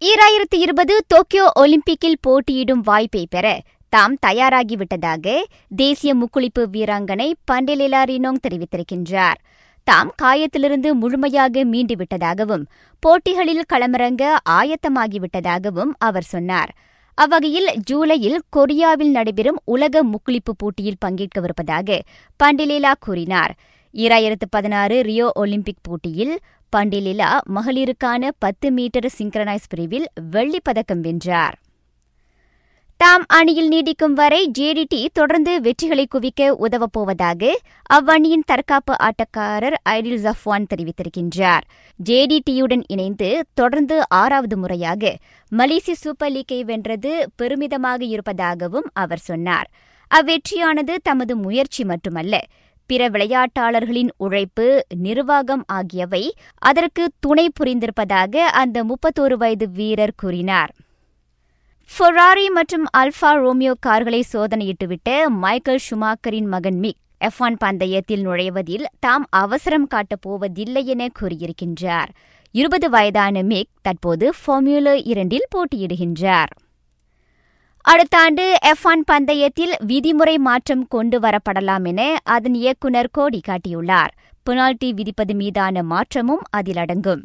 ஈராயிரத்தி இருபது டோக்கியோ ஒலிம்பிக்கில் போட்டியிடும் வாய்ப்பை பெற தாம் தயாராகிவிட்டதாக தேசிய முக்குளிப்பு வீராங்கனை பண்டெலிலா ரினோங் தெரிவித்திருக்கின்றார். தாம் காயத்திலிருந்து முழுமையாக மீண்டுவிட்டதாகவும் போட்டிகளில் களமிறங்க ஆயத்தமாகிவிட்டதாகவும் அவர் சொன்னார். அவ்வகையில் ஜூலையில் கொரியாவில் நடைபெறும் உலக முக்குளிப்பு போட்டியில் பங்கேற்கவிருப்பதாக பண்டிலேலா கூறினார். ஈராயிரத்து பதினாறு ரியோ ஒலிம்பிக் போட்டியில் பண்டிலிலா மகளிருக்கான பத்து மீட்டர் சிங்க்ரனைஸ் பிரிவில் வெள்ளிப் பதக்கம் வென்றார். தாம் அணியில் நீடிக்கும் வரை ஜேடிடி தொடர்ந்து வெற்றிகளை குவிக்க உதவப்போவதாக அவ்வணியின் தற்காப்பு ஆட்டக்காரர் ஐடில் ஜஃப்வான் தெரிவித்திருக்கின்றார். ஜேடிடியுடன் இணைந்து தொடர்ந்து ஆறாவது முறையாக மலேசிய சூப்பர் லீக்கை வென்றது பெருமிதமாக இருப்பதாகவும் அவர் சொன்னார். அவ்வெற்றியானது தமது முயற்சி மட்டுமல்ல பிற விளையாட்டாளர்களின் உழைப்பு நிர்வாகம் ஆகியவை அதற்கு துணை புரிந்திருப்பதாக அந்த முப்பத்தோரு வயது வீரர் கூறினார். ஃபொராரி மற்றும் அல்ஃபா ரோமியோ கார்களை சோதனையிட்டுவிட்டு மைக்கேல் ஷுமாக்கரின் மகன் மிக் எஃப் ஒன் பந்தயத்தில் நுழைவதில் தாம் அவசரம் காட்டப் போவதில்லை என கூறியிருக்கின்றார். இருபது வயதான மிக் தற்போது ஃபார்முலா இரண்டில் போட்டியிடுகின்றார். அடுத்த ஆண்டு எஃப் ஒன் பந்தயத்தில் விதிமுறை மாற்றம் கொண்டு வரப்படலாம் என அதன் இயக்குநர் கோடி காட்டியுள்ளார். பெனால்டி விதிப்பது மீதான மாற்றமும் அதில் அடங்கும்